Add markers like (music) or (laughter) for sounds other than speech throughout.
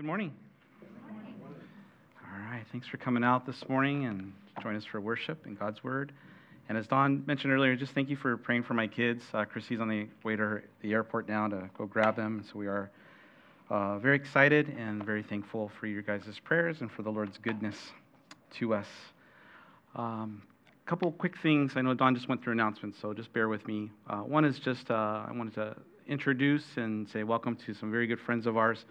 Good morning. All right, thanks for coming out this morning and join us for worship and God's Word. And as Don mentioned earlier, just thank you for praying for my kids. Uh, Chrissy's on the way to the airport now to go grab them. So we are uh, very excited and very thankful for your guys' prayers and for the Lord's goodness to us. A um, couple quick things. I know Don just went through announcements, so just bear with me. Uh, one is just uh, I wanted to introduce and say welcome to some very good friends of ours.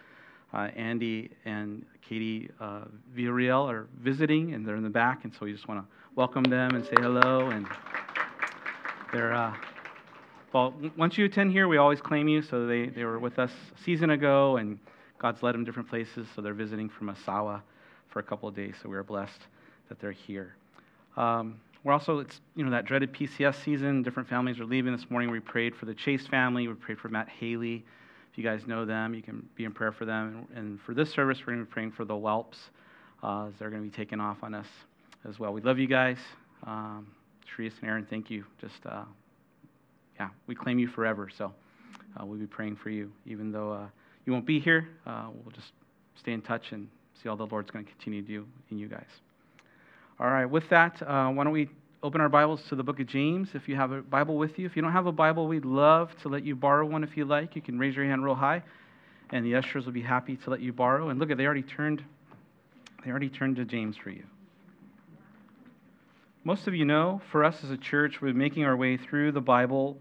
Uh, Andy and Katie uh, Villarreal are visiting, and they're in the back, and so we just want to welcome them and say hello. And they're, uh, well, once you attend here, we always claim you. So they, they were with us a season ago, and God's led them different places. So they're visiting from Misawa for a couple of days. So we are blessed that they're here. Um, we're also, it's, you know, that dreaded PCS season. Different families are leaving this morning. We prayed for the Chase family. We prayed for Matt Haley you guys know them, you can be in prayer for them. And for this service, we're going to be praying for the whelps uh, as they're going to be taking off on us as well. We love you guys. Um, and Aaron, thank you. Just, uh, yeah, we claim you forever. So uh, we'll be praying for you. Even though uh, you won't be here, uh, we'll just stay in touch and see all the Lord's going to continue to do in you guys. All right, with that, uh, why don't we open our Bibles to the book of James if you have a Bible with you. If you don't have a Bible, we'd love to let you borrow one if you like. You can raise your hand real high, and the ushers will be happy to let you borrow. And look at they already turned they already turned to James for you. Most of you know, for us as a church, we're making our way through the Bible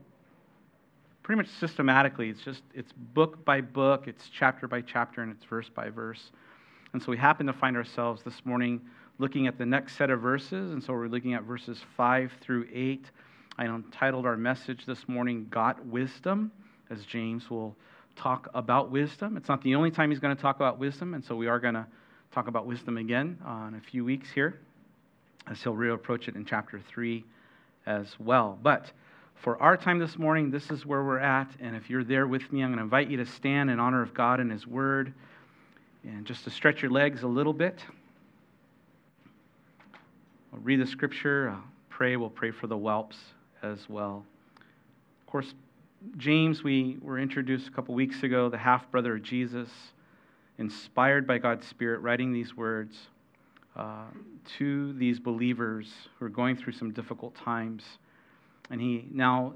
pretty much systematically. It's just it's book by book, it's chapter by chapter, and it's verse by verse. And so we happen to find ourselves this morning looking at the next set of verses, and so we're looking at verses 5 through 8. I entitled our message this morning, Got Wisdom, as James will talk about wisdom. It's not the only time he's going to talk about wisdom, and so we are going to talk about wisdom again uh, in a few weeks here, as he'll reapproach it in chapter 3 as well. But for our time this morning, this is where we're at, and if you're there with me, I'm going to invite you to stand in honor of God and His Word, and just to stretch your legs a little bit. We'll read the scripture, uh, pray. We'll pray for the whelps as well. Of course, James, we were introduced a couple weeks ago, the half brother of Jesus, inspired by God's Spirit, writing these words uh, to these believers who are going through some difficult times. And he now,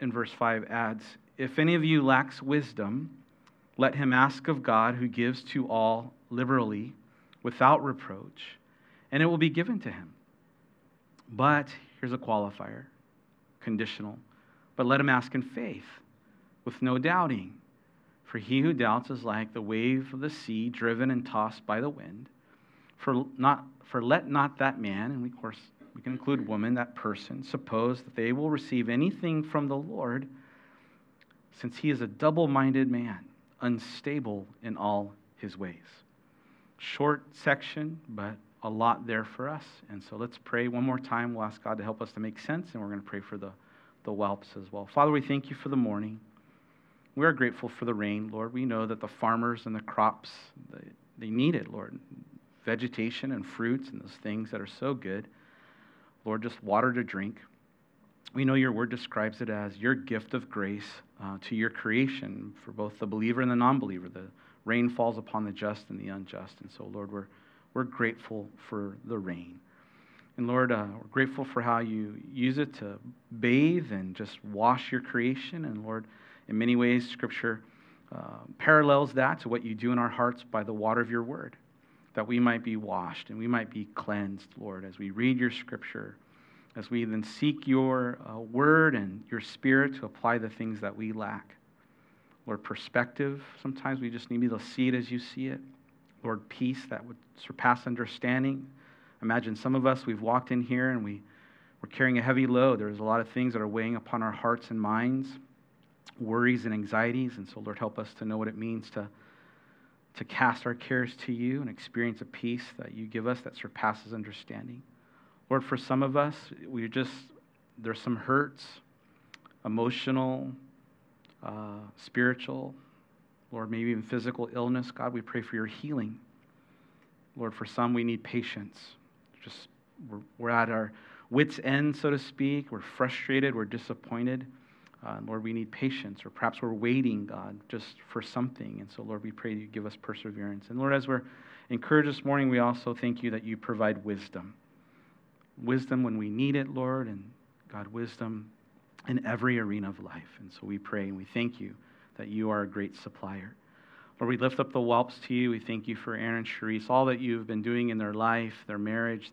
in verse 5, adds If any of you lacks wisdom, let him ask of God, who gives to all liberally, without reproach and it will be given to him. But here's a qualifier conditional. But let him ask in faith, with no doubting. For he who doubts is like the wave of the sea, driven and tossed by the wind. For, not, for let not that man, and of course we can include woman, that person, suppose that they will receive anything from the Lord, since he is a double minded man, unstable in all his ways. Short section, but a lot there for us. And so let's pray one more time. We'll ask God to help us to make sense, and we're going to pray for the, the whelps as well. Father, we thank you for the morning. We are grateful for the rain, Lord. We know that the farmers and the crops, they, they need it, Lord. Vegetation and fruits and those things that are so good. Lord, just water to drink. We know your word describes it as your gift of grace uh, to your creation for both the believer and the non believer. The rain falls upon the just and the unjust. And so, Lord, we're we're grateful for the rain. And Lord, uh, we're grateful for how you use it to bathe and just wash your creation. And Lord, in many ways, Scripture uh, parallels that to what you do in our hearts by the water of your word, that we might be washed and we might be cleansed, Lord, as we read your Scripture, as we then seek your uh, word and your spirit to apply the things that we lack. Lord, perspective, sometimes we just need to see it as you see it. Lord, peace that would surpass understanding. Imagine some of us, we've walked in here and we, we're carrying a heavy load. There's a lot of things that are weighing upon our hearts and minds, worries and anxieties. And so, Lord, help us to know what it means to, to cast our cares to you and experience a peace that you give us that surpasses understanding. Lord, for some of us, we just, there's some hurts, emotional, uh, spiritual, Lord, maybe even physical illness. God, we pray for your healing. Lord, for some, we need patience. Just we're, we're at our wits' end, so to speak. We're frustrated. We're disappointed. Uh, Lord, we need patience, or perhaps we're waiting, God, just for something. And so, Lord, we pray you give us perseverance. And Lord, as we're encouraged this morning, we also thank you that you provide wisdom. Wisdom when we need it, Lord, and God, wisdom in every arena of life. And so we pray and we thank you that you are a great supplier. Lord, we lift up the whelps to you. We thank you for Aaron and Sharice, all that you've been doing in their life, their marriage,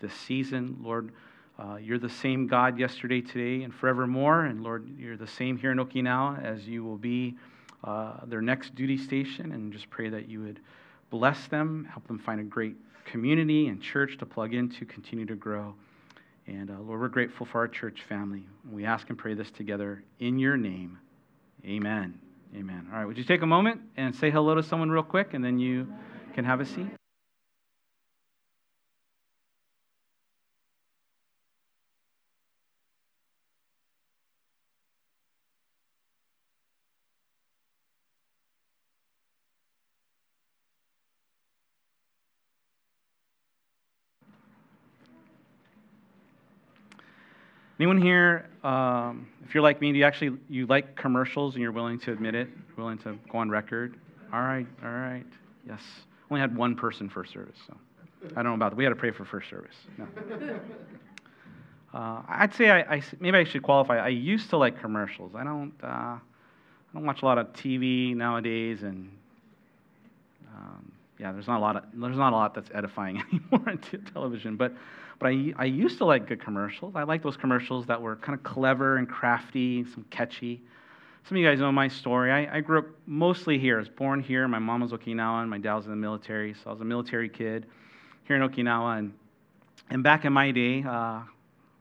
this season. Lord, uh, you're the same God yesterday, today, and forevermore. And Lord, you're the same here in Okinawa as you will be uh, their next duty station. And just pray that you would bless them, help them find a great community and church to plug into, continue to grow. And uh, Lord, we're grateful for our church family. We ask and pray this together in your name. Amen. Amen. All right, would you take a moment and say hello to someone real quick, and then you can have a seat? Anyone here, um, if you're like me, do you actually you like commercials and you're willing to admit it, willing to go on record? All right, all right, yes. Only had one person first service, so I don't know about that. We had to pray for first service. No. (laughs) Uh, I'd say I, I, maybe I should qualify. I used to like commercials. I don't. Uh, I don't watch a lot of TV nowadays, and um, yeah, there's not a lot of there's not a lot that's edifying (laughs) anymore on television. But but I I used to like good commercials. I like those commercials that were kind of clever and crafty, some catchy. Some of you guys know my story. I, I grew up mostly here. I was born here. My mom was Okinawan. My dad was in the military, so I was a military kid here in Okinawa. And and back in my day, uh,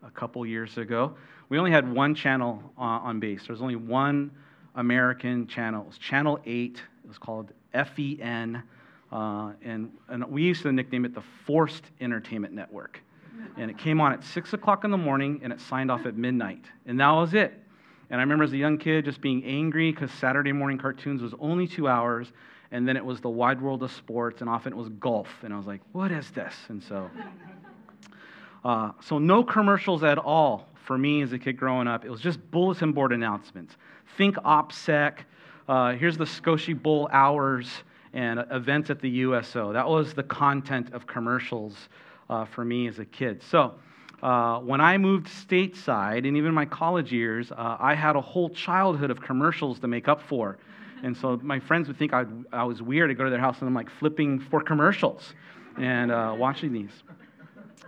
a couple years ago, we only had one channel on, on base. There was only one American channel. It was Channel 8. It was called FEN. Uh, and, and we used to nickname it the Forced Entertainment Network. And it came on at 6 o'clock in the morning and it signed off at midnight. And that was it. And I remember as a young kid just being angry because Saturday morning cartoons was only two hours. And then it was the wide world of sports, and often it was golf. And I was like, what is this? And so, uh, so no commercials at all for me as a kid growing up. It was just bulletin board announcements. Think OPSEC. Uh, here's the Scotia Bowl hours and events at the USO. That was the content of commercials uh, for me as a kid. So uh, when I moved stateside, and even my college years, uh, I had a whole childhood of commercials to make up for. And so my friends would think I'd, i was weird to go to their house and I'm like flipping for commercials and uh, watching these.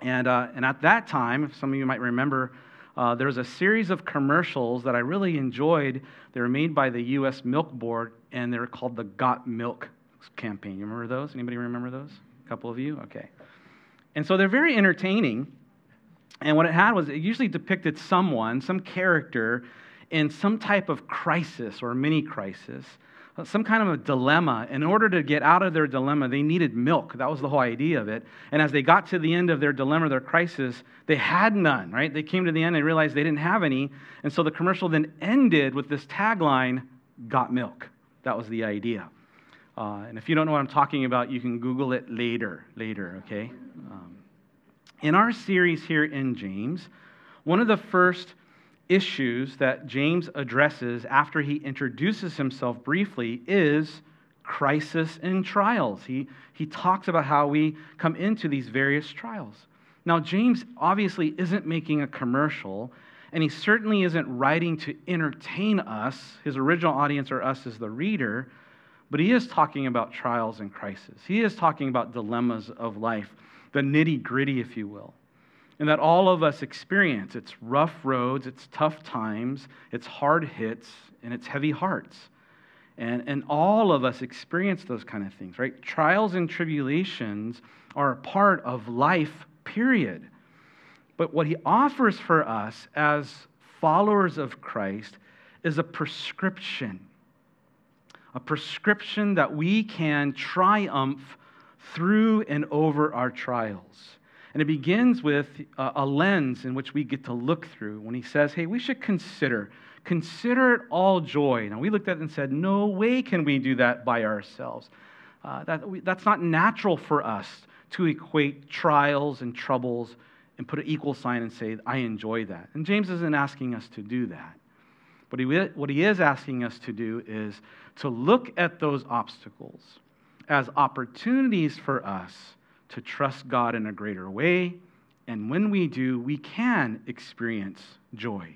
And, uh, and at that time, some of you might remember, uh, there was a series of commercials that I really enjoyed. They were made by the U.S. Milk Board, and they were called the Got Milk campaign. You remember those? Anybody remember those? A couple of you? Okay. And so they're very entertaining. And what it had was it usually depicted someone, some character, in some type of crisis or mini crisis, uh, some kind of a dilemma. In order to get out of their dilemma, they needed milk. That was the whole idea of it. And as they got to the end of their dilemma, their crisis, they had none, right? They came to the end and realized they didn't have any. And so the commercial then ended with this tagline, Got Milk. That was the idea. Uh, and if you don't know what I'm talking about, you can Google it later, later, okay? Um, in our series here in James, one of the first issues that James addresses after he introduces himself briefly is crisis and trials. He, he talks about how we come into these various trials. Now, James obviously isn't making a commercial, and he certainly isn't writing to entertain us, his original audience or us as the reader. But he is talking about trials and crises. He is talking about dilemmas of life, the nitty gritty, if you will. And that all of us experience. It's rough roads, it's tough times, it's hard hits, and it's heavy hearts. And, and all of us experience those kind of things, right? Trials and tribulations are a part of life, period. But what he offers for us as followers of Christ is a prescription a prescription that we can triumph through and over our trials. And it begins with a lens in which we get to look through when he says, hey, we should consider, consider it all joy. Now, we looked at it and said, no way can we do that by ourselves. Uh, that, that's not natural for us to equate trials and troubles and put an equal sign and say, I enjoy that. And James isn't asking us to do that. But what he is asking us to do is to look at those obstacles as opportunities for us to trust God in a greater way. And when we do, we can experience joy.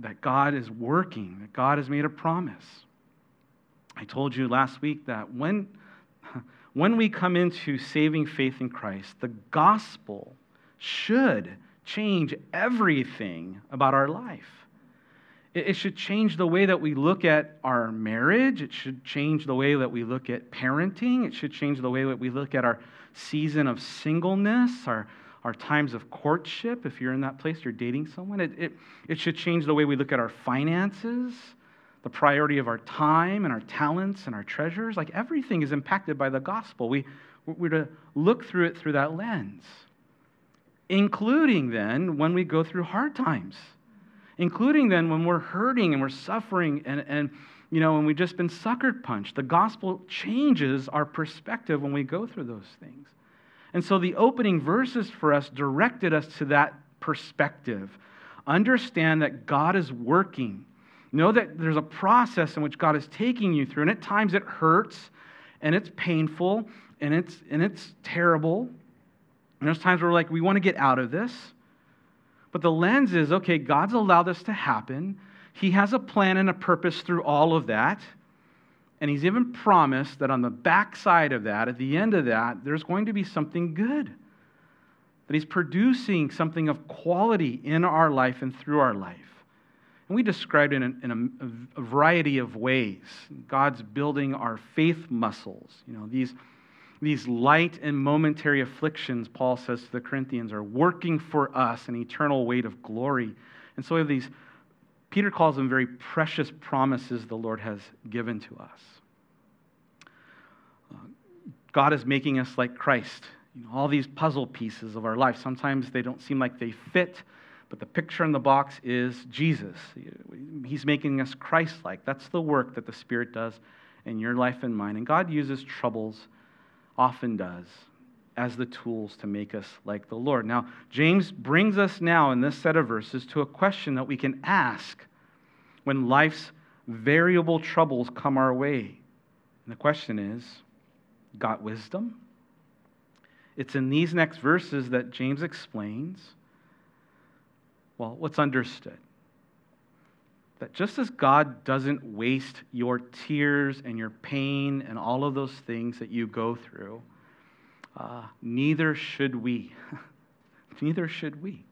That God is working, that God has made a promise. I told you last week that when, (laughs) when we come into saving faith in Christ, the gospel should change everything about our life. It should change the way that we look at our marriage. It should change the way that we look at parenting. It should change the way that we look at our season of singleness, our, our times of courtship. If you're in that place, you're dating someone. It, it, it should change the way we look at our finances, the priority of our time and our talents and our treasures. Like everything is impacted by the gospel. We, we're to look through it through that lens, including then when we go through hard times including then when we're hurting and we're suffering and, and you know, when we've just been suckered punched. The gospel changes our perspective when we go through those things. And so the opening verses for us directed us to that perspective. Understand that God is working. Know that there's a process in which God is taking you through, and at times it hurts and it's painful and it's, and it's terrible. And there's times where we're like, we want to get out of this. But the lens is okay, God's allowed this to happen. He has a plan and a purpose through all of that. And He's even promised that on the backside of that, at the end of that, there's going to be something good. That He's producing something of quality in our life and through our life. And we described it in, in a, a variety of ways. God's building our faith muscles. You know, these these light and momentary afflictions, Paul says to the Corinthians, are working for us an eternal weight of glory. And so we have these, Peter calls them very precious promises the Lord has given to us. Uh, God is making us like Christ. You know, all these puzzle pieces of our life, sometimes they don't seem like they fit, but the picture in the box is Jesus. He's making us Christ like. That's the work that the Spirit does in your life and mine. And God uses troubles often does as the tools to make us like the Lord. Now, James brings us now in this set of verses to a question that we can ask when life's variable troubles come our way. And the question is got wisdom? It's in these next verses that James explains well, what's understood? That just as God doesn't waste your tears and your pain and all of those things that you go through, uh, neither should we. (laughs) neither should we.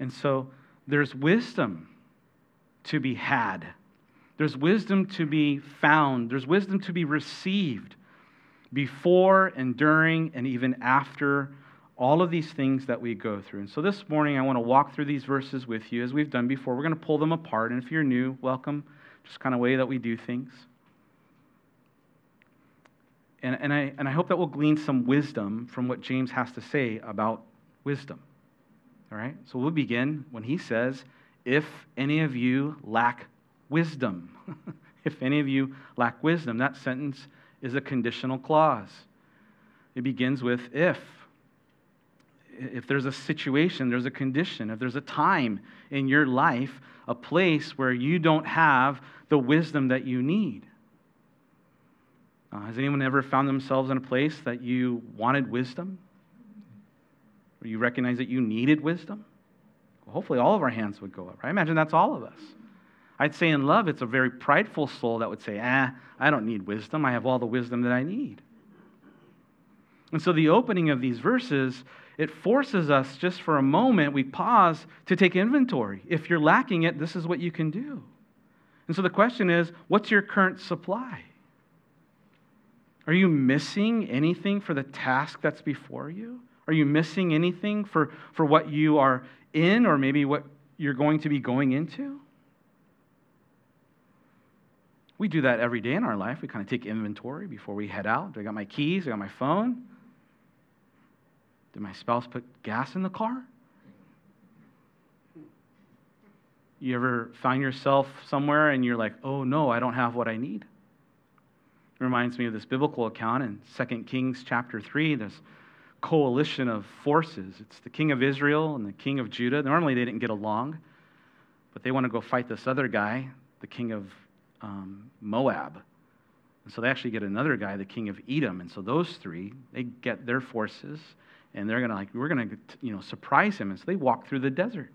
And so there's wisdom to be had, there's wisdom to be found, there's wisdom to be received before and during and even after all of these things that we go through. And so this morning, I want to walk through these verses with you as we've done before. We're going to pull them apart. And if you're new, welcome. Just kind of way that we do things. And, and, I, and I hope that we'll glean some wisdom from what James has to say about wisdom. All right? So we'll begin when he says, If any of you lack wisdom. (laughs) if any of you lack wisdom. That sentence is a conditional clause. It begins with if if there's a situation, there's a condition, if there's a time in your life, a place where you don't have the wisdom that you need. Uh, has anyone ever found themselves in a place that you wanted wisdom? Or you recognize that you needed wisdom? Well, hopefully, all of our hands would go up. Right? I imagine that's all of us. I'd say in love, it's a very prideful soul that would say, ah, I don't need wisdom. I have all the wisdom that I need. And so the opening of these verses it forces us just for a moment, we pause to take inventory. If you're lacking it, this is what you can do. And so the question is what's your current supply? Are you missing anything for the task that's before you? Are you missing anything for, for what you are in or maybe what you're going to be going into? We do that every day in our life. We kind of take inventory before we head out. Do I got my keys? Do I got my phone? Did my spouse put gas in the car? You ever find yourself somewhere and you're like, oh no, I don't have what I need? It reminds me of this biblical account in 2 Kings chapter 3, this coalition of forces. It's the king of Israel and the king of Judah. Normally they didn't get along. but they want to go fight this other guy, the king of um, Moab. And so they actually get another guy, the king of Edom. And so those three, they get their forces, and they're going to like, we're going to, you know, surprise him. And so they walk through the desert.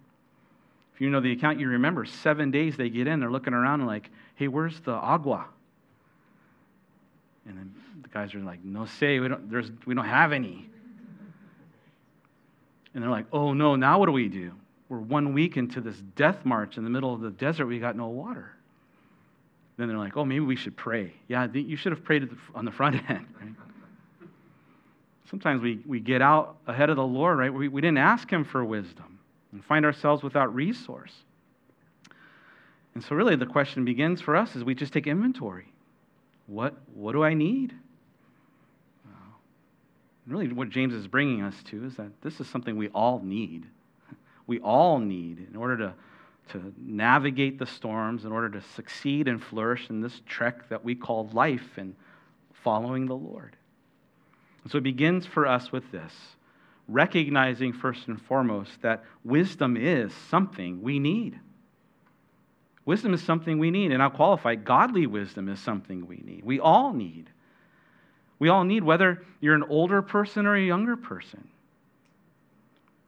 If you know the account, you remember seven days they get in, they're looking around and like, hey, where's the agua? And then the guys are like, no say, we don't, there's, we don't have any. And they're like, oh no, now what do we do? We're one week into this death march in the middle of the desert, we got no water. Then they're like, oh, maybe we should pray. Yeah, you should have prayed on the front (laughs) end, right? Sometimes we, we get out ahead of the Lord, right? We, we didn't ask Him for wisdom and find ourselves without resource. And so, really, the question begins for us is we just take inventory. What, what do I need? And really, what James is bringing us to is that this is something we all need. (laughs) We all need in order to, to navigate the storms, in order to succeed and flourish in this trek that we call life and following the Lord. And so it begins for us with this recognizing first and foremost that wisdom is something we need. Wisdom is something we need, and I'll qualify godly wisdom is something we need. We all need. We all need, whether you're an older person or a younger person.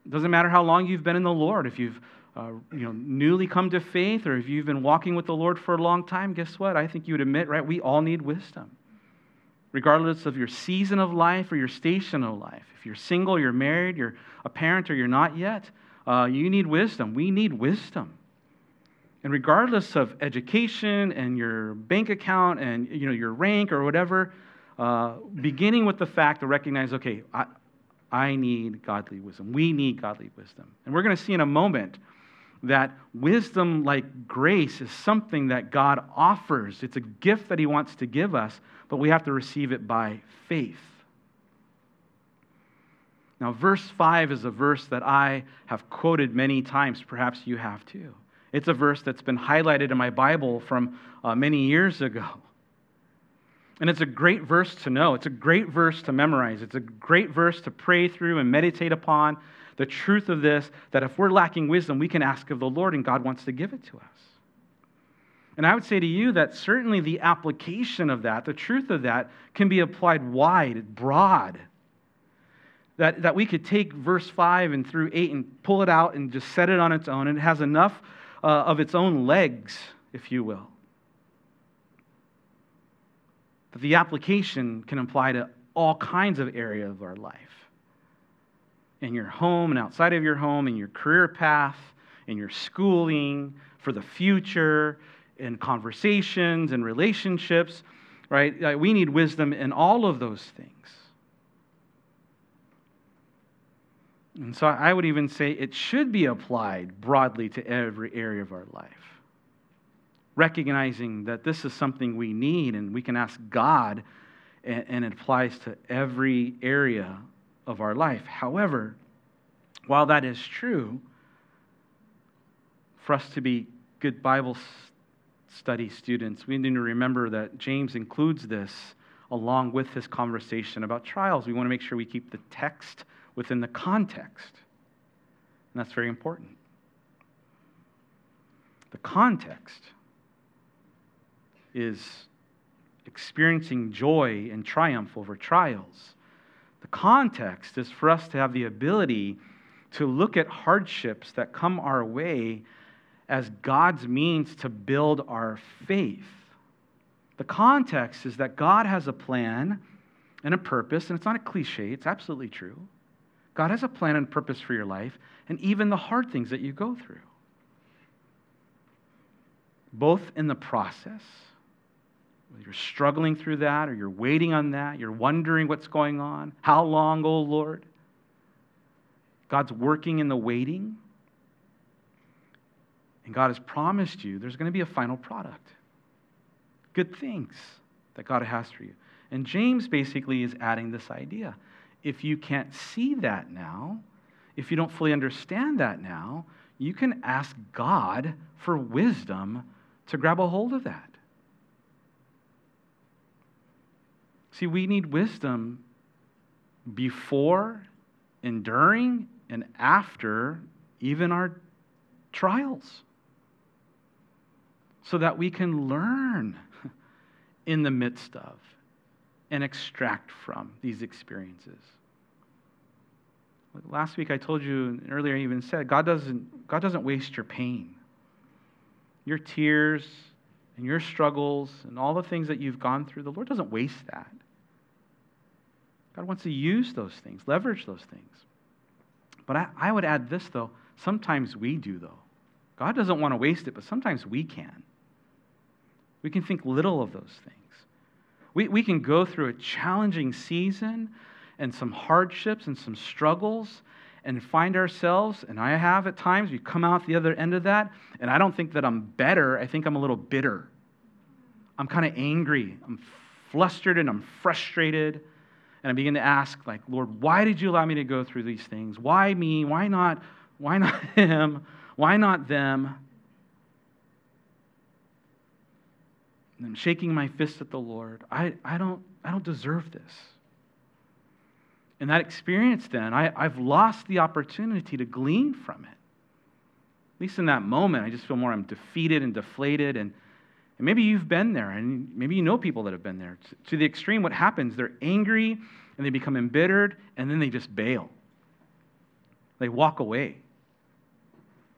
It doesn't matter how long you've been in the Lord. If you've uh, you know, newly come to faith or if you've been walking with the Lord for a long time, guess what? I think you would admit, right? We all need wisdom. Regardless of your season of life or your station of life. If you're single, you're married, you're a parent, or you're not yet, uh, you need wisdom. We need wisdom. And regardless of education and your bank account and you know, your rank or whatever, uh, beginning with the fact to recognize, okay, I, I need godly wisdom. We need godly wisdom. And we're going to see in a moment that wisdom, like grace, is something that God offers. It's a gift that He wants to give us, but we have to receive it by faith. Now, verse 5 is a verse that I have quoted many times. Perhaps you have too. It's a verse that's been highlighted in my Bible from uh, many years ago. And it's a great verse to know. It's a great verse to memorize. It's a great verse to pray through and meditate upon the truth of this that if we're lacking wisdom, we can ask of the Lord and God wants to give it to us. And I would say to you that certainly the application of that, the truth of that, can be applied wide, broad. That, that we could take verse 5 and through 8 and pull it out and just set it on its own. And it has enough uh, of its own legs, if you will but the application can apply to all kinds of areas of our life. In your home and outside of your home, in your career path, in your schooling, for the future, in conversations and relationships, right? We need wisdom in all of those things. And so I would even say it should be applied broadly to every area of our life recognizing that this is something we need and we can ask God, and, and it applies to every area of our life. However, while that is true, for us to be good Bible study students, we need to remember that James includes this along with his conversation about trials. We want to make sure we keep the text within the context. And that's very important. The context is experiencing joy and triumph over trials. The context is for us to have the ability to look at hardships that come our way as God's means to build our faith. The context is that God has a plan and a purpose, and it's not a cliche, it's absolutely true. God has a plan and purpose for your life, and even the hard things that you go through. Both in the process you're struggling through that, or you're waiting on that, you're wondering what's going on. How long, oh Lord? God's working in the waiting. And God has promised you there's going to be a final product. Good things that God has for you. And James basically is adding this idea. If you can't see that now, if you don't fully understand that now, you can ask God for wisdom to grab a hold of that. See, we need wisdom before, and during, and after even our trials. so that we can learn (laughs) in the midst of and extract from these experiences. Last week I told you, and earlier I even said, God doesn't, God doesn't waste your pain. Your tears and your struggles and all the things that you've gone through, the Lord doesn't waste that. God wants to use those things, leverage those things. But I, I would add this, though. Sometimes we do, though. God doesn't want to waste it, but sometimes we can. We can think little of those things. We, we can go through a challenging season and some hardships and some struggles and find ourselves, and I have at times, we come out the other end of that, and I don't think that I'm better. I think I'm a little bitter. I'm kind of angry. I'm flustered and I'm frustrated. And I begin to ask, like, Lord, why did you allow me to go through these things? Why me? Why not? Why not (laughs) him? Why not them? And I'm shaking my fist at the Lord. I, I, don't, I don't deserve this. And that experience, then, I, I've lost the opportunity to glean from it. At least in that moment, I just feel more I'm defeated and deflated. And, and maybe you've been there, and maybe you know people that have been there. To, the extreme, what happens? They're angry and they become embittered, and then they just bail. They walk away.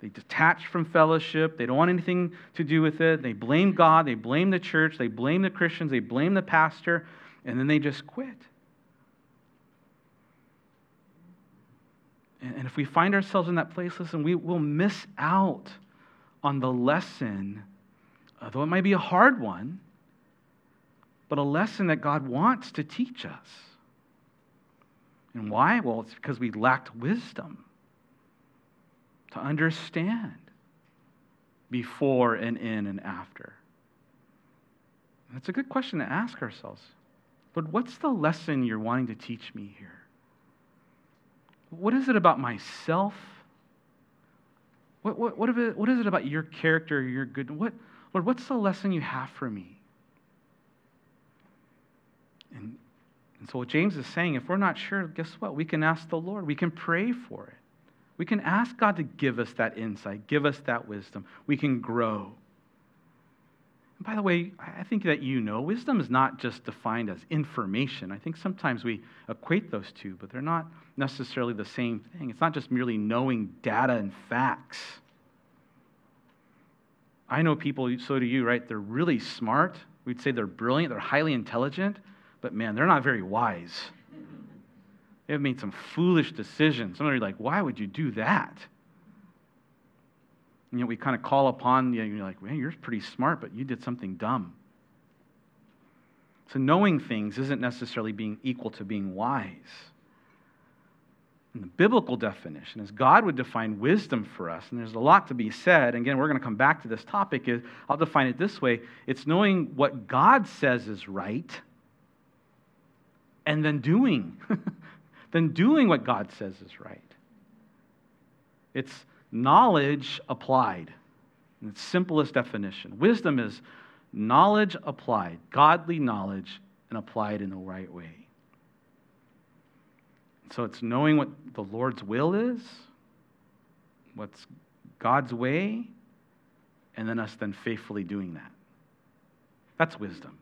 They detach from fellowship. They don't want anything to do with it. They blame God. They blame the church. They blame the Christians. They blame the pastor. And then they just quit. And if we find ourselves in that place, listen, we will miss out on the lesson, Uh, though it might be a hard one, but a lesson that God wants to teach us. And why? Well, it's because we lacked wisdom to understand before and in and after. That's a good question to ask ourselves. Lord, what's the lesson you're wanting to teach me here? What is it about myself? What, what, what, it, what is it about your character, your good? What, Lord, what's the lesson you have for me? And, and so, what James is saying, if we're not sure, guess what? We can ask the Lord, we can pray for it. We can ask God to give us that insight, give us that wisdom. We can grow. And by the way, I think that you know wisdom is not just defined as information. I think sometimes we equate those two, but they're not necessarily the same thing. It's not just merely knowing data and facts. I know people, so do you, right? They're really smart. We'd say they're brilliant, they're highly intelligent, but man, they're not very wise. They've made some foolish decisions. Some of you are like, why would you do that? And yet we kind of call upon you, you're like, man, you're pretty smart, but you did something dumb. So knowing things isn't necessarily being equal to being wise. And the biblical definition, as God would define wisdom for us, and there's a lot to be said. Again, we're going to come back to this topic. Is I'll define it this way: it's knowing what God says is right, and then doing, (laughs) then doing what God says is right. It's knowledge applied. In its simplest definition. Wisdom is knowledge applied, godly knowledge, and applied in the right way. So it's knowing what the Lord's will is, what's God's way, and then us then faithfully doing that. That's wisdom.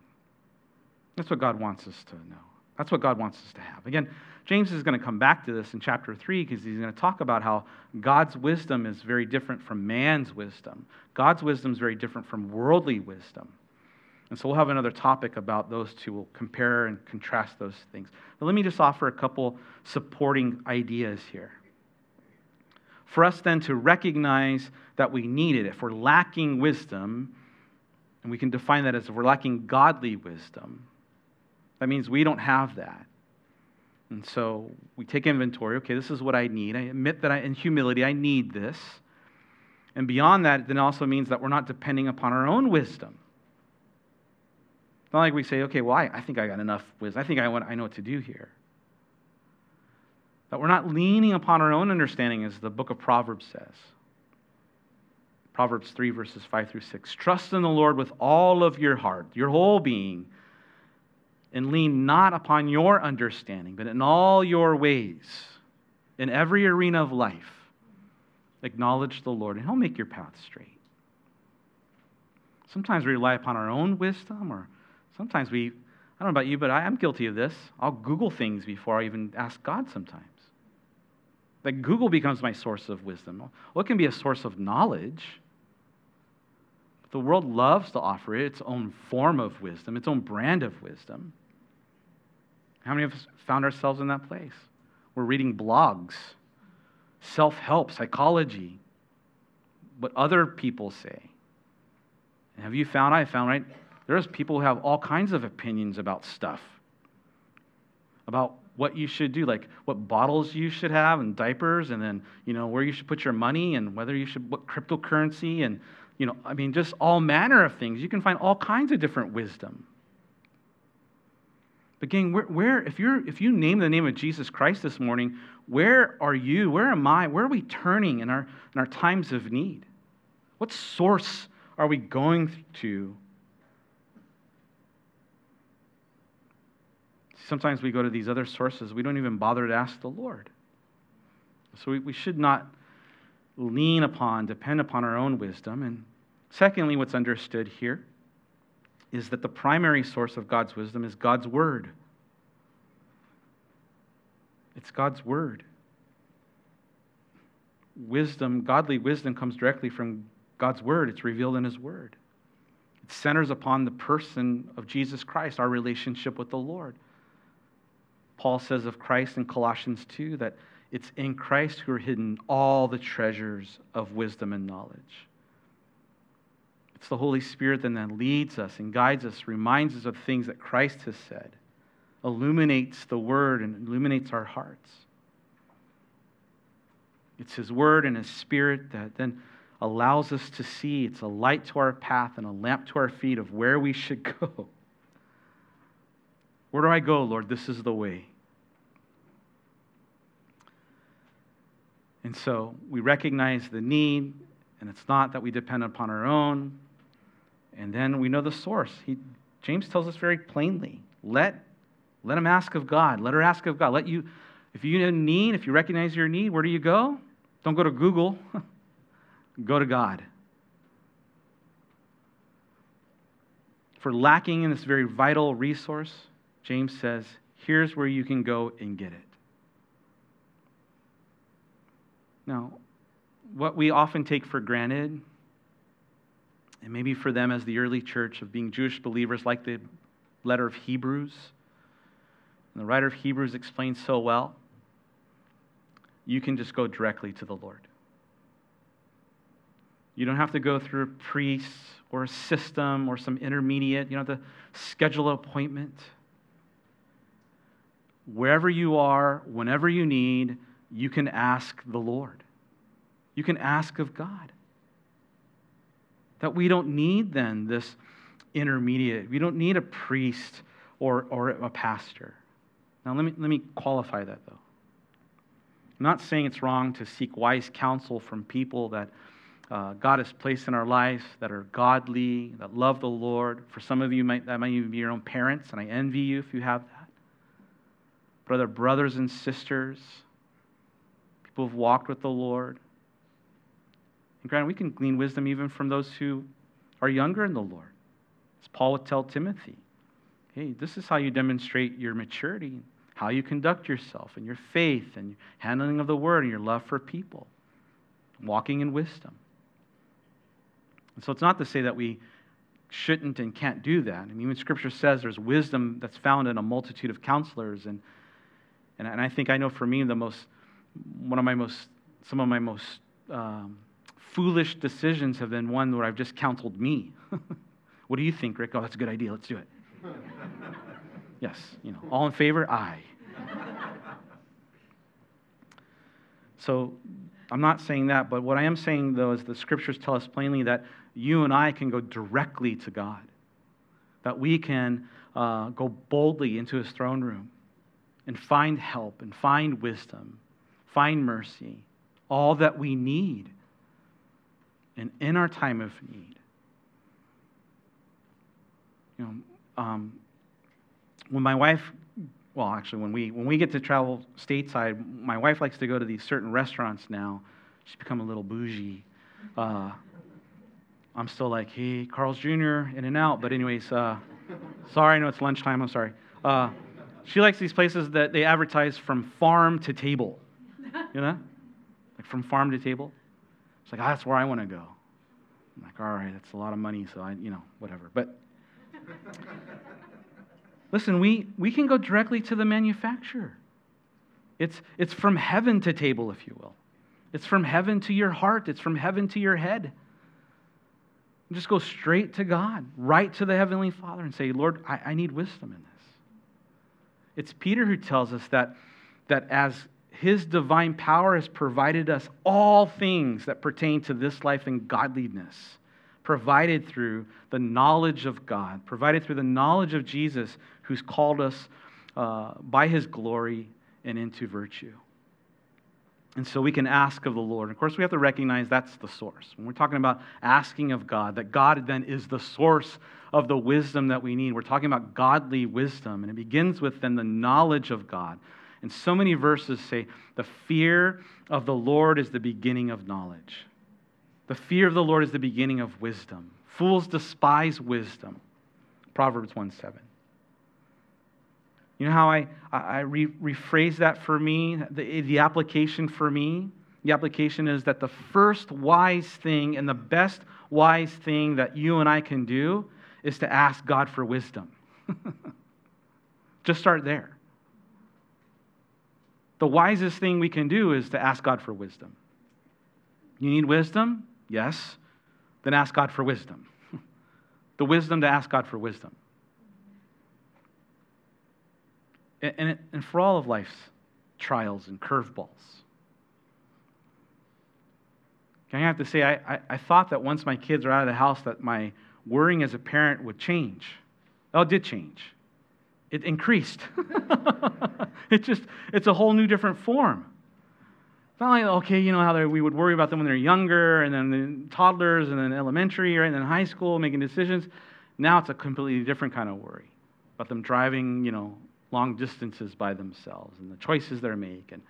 That's what God wants us to know. That's what God wants us to have. Again, James is going to come back to this in chapter 3 because he's going to talk about how God's wisdom is very different from man's wisdom. God's wisdom is very different from worldly wisdom. And so we'll have another topic about those two. We'll compare and contrast those things. But let me just offer a couple supporting ideas here. For us then to recognize that we need it, if we're lacking wisdom, and we can define that as if we're lacking godly wisdom, that means we don't have that. And so we take inventory. Okay, this is what I need. I admit that I, in humility, I need this. And beyond that, it then also means that we're not depending upon our own wisdom. Not like we say, okay, well, I, I think I got enough wisdom. I think I, want, I know what to do here. That we're not leaning upon our own understanding, as the book of Proverbs says. Proverbs 3, verses 5 through 6. Trust in the Lord with all of your heart, your whole being and lean not upon your understanding, but in all your ways, in every arena of life, acknowledge the Lord, and He'll make your path straight. Sometimes we rely upon our own wisdom, or sometimes we, I don't know about you, but I am guilty of this. I'll Google things before I even ask God sometimes. Like Google becomes my source of wisdom. It can be a source of knowledge. The world loves to offer it its own form of wisdom, its own brand of wisdom. How many of us found ourselves in that place? We're reading blogs, self help, psychology, what other people say. And have you found, I found, right? There's people who have all kinds of opinions about stuff, about what you should do, like what bottles you should have and diapers, and then, you know, where you should put your money and whether you should, what cryptocurrency, and, you know, I mean, just all manner of things. You can find all kinds of different wisdom. But gang, where, where, if you're if you name the name of Jesus Christ this morning, where are you? Where am I? Where are we turning in our in our times of need? What source are we going to? Sometimes we go to these other sources. We don't even bother to ask the Lord. So we, we should not lean upon, depend upon our own wisdom. And secondly, what's understood here is that the primary source of God's wisdom is God's Word. It's God's Word. Wisdom, godly wisdom, comes directly from God's Word. It's revealed in His Word. It centers upon the person of Jesus Christ, our relationship with the Lord. Paul says of Christ in Colossians 2 that it's in Christ who are hidden all the treasures of wisdom and knowledge. It's the Holy Spirit then that leads us and guides us, reminds us of things that Christ has said, illuminates the Word and illuminates our hearts. It's His Word and His Spirit that then allows us to see. It's a light to our path and a lamp to our feet of where we should (laughs) go. Where do I go, Lord? This is the way. And so we recognize the need, and it's not that we depend upon our own. And then we know the source. He, James tells us very plainly let, let him ask of God. Let her ask of God. Let you, if you need, if you recognize your need, where do you go? Don't go to Google, (laughs) go to God. For lacking in this very vital resource, James says, here's where you can go and get it. Now, what we often take for granted and maybe for them, as the early church of being Jewish believers, like the letter of Hebrews, and the writer of Hebrews explains so well, you can just go directly to the Lord. You don't have to go through a priest or a system or some intermediate. You don't have to schedule an appointment. Wherever you are, whenever you need, you can ask the Lord. You can ask of God. That we don't need then this intermediate. We don't need a priest or, or a pastor. Now, let me, let me qualify that though. I'm not saying it's wrong to seek wise counsel from people that uh, God has placed in our lives that are godly, that love the Lord. For some of you, might, that might even be your own parents, and I envy you if you have that. Brother, brothers and sisters, people who've walked with the Lord. And granted, we can glean wisdom even from those who are younger in the Lord. As Paul would tell Timothy, hey, this is how you demonstrate your maturity, how you conduct yourself, and your faith, and your handling of the word, and your love for people, walking in wisdom. And so it's not to say that we shouldn't and can't do that. I mean, when Scripture says there's wisdom that's found in a multitude of counselors, and, and, and I think I know for me the most, one of my most, some of my most um, foolish decisions have been one where I've just counseled me. (laughs) what do you think, Rick? Oh, that's a good idea. Let's do it. (laughs) yes, you know, all in favor? Aye. so I'm not saying that, but what I am saying, though, is the scriptures tell us plainly that you and I can go directly to God, that we can uh, go boldly into his throne room and find help and find wisdom, find mercy, all that we need and in our time of need. You know, um, when my wife, well, actually, when we when we get to travel stateside, my wife likes to go to these certain restaurants now. She's become a little bougie. Uh, I'm still like, hey, Carl's Jr., In-N-Out. But, anyways, uh, sorry, I know it's lunchtime. I'm sorry. Uh, she likes these places that they advertise from farm to table. You know? Like from farm to table. It's like, oh, that's where I want to go. I'm like, all right, that's a lot of money, so I, you know, whatever. But (laughs) listen, we, we can go directly to the manufacturer. It's, it's from heaven to table, if you will. It's from heaven to your heart. It's from heaven to your head. Just go straight to God, right to the Heavenly Father, and say, Lord, I, I need wisdom in this. It's Peter who tells us that, that as his divine power has provided us all things that pertain to this life and godliness, provided through the knowledge of God, provided through the knowledge of Jesus, who's called us uh, by his glory and into virtue. And so we can ask of the Lord. Of course, we have to recognize that's the source. When we're talking about asking of God, that God then is the source of the wisdom that we need. We're talking about godly wisdom, and it begins with then the knowledge of God. And so many verses say, the fear of the Lord is the beginning of knowledge. The fear of the Lord is the beginning of wisdom. Fools despise wisdom. Proverbs 1 7. You know how I, I re- rephrase that for me? The, the application for me? The application is that the first wise thing and the best wise thing that you and I can do is to ask God for wisdom. (laughs) Just start there. The wisest thing we can do is to ask God for wisdom. You need wisdom? Yes. Then ask God for wisdom. (laughs) the wisdom to ask God for wisdom. and, and for all of life's trials and curveballs. I have to say, I, I, I, thought that once my kids are out of the house, that my worrying as a parent would change. Oh, it did change. It increased. (laughs) it just, it's a whole new different form. It's not like, okay, you know how we would worry about them when they're younger, and then the toddlers, and then elementary, right, and then high school, making decisions. Now it's a completely different kind of worry about them driving, you know, long distances by themselves and the choices they make. And